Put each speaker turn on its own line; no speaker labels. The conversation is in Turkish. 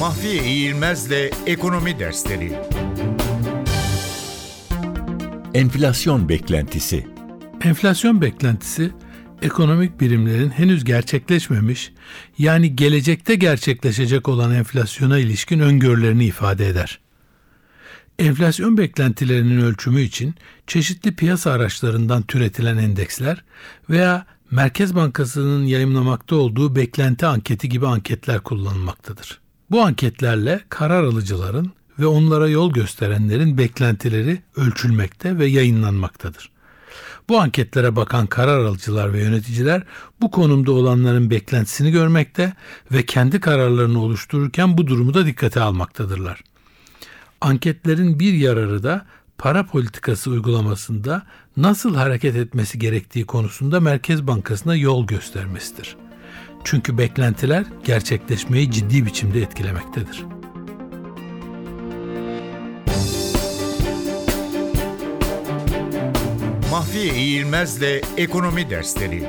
Mahfiye İğilmez'le Ekonomi Dersleri
Enflasyon beklentisi
Enflasyon beklentisi ekonomik birimlerin henüz gerçekleşmemiş yani gelecekte gerçekleşecek olan enflasyona ilişkin öngörülerini ifade eder. Enflasyon beklentilerinin ölçümü için çeşitli piyasa araçlarından türetilen endeksler veya Merkez Bankası'nın yayımlamakta olduğu beklenti anketi gibi anketler kullanılmaktadır. Bu anketlerle karar alıcıların ve onlara yol gösterenlerin beklentileri ölçülmekte ve yayınlanmaktadır. Bu anketlere bakan karar alıcılar ve yöneticiler bu konumda olanların beklentisini görmekte ve kendi kararlarını oluştururken bu durumu da dikkate almaktadırlar. Anketlerin bir yararı da para politikası uygulamasında nasıl hareket etmesi gerektiği konusunda Merkez Bankası'na yol göstermesidir. Çünkü beklentiler gerçekleşmeyi ciddi biçimde etkilemektedir.
Mahfiye İğilmez'le Ekonomi Dersleri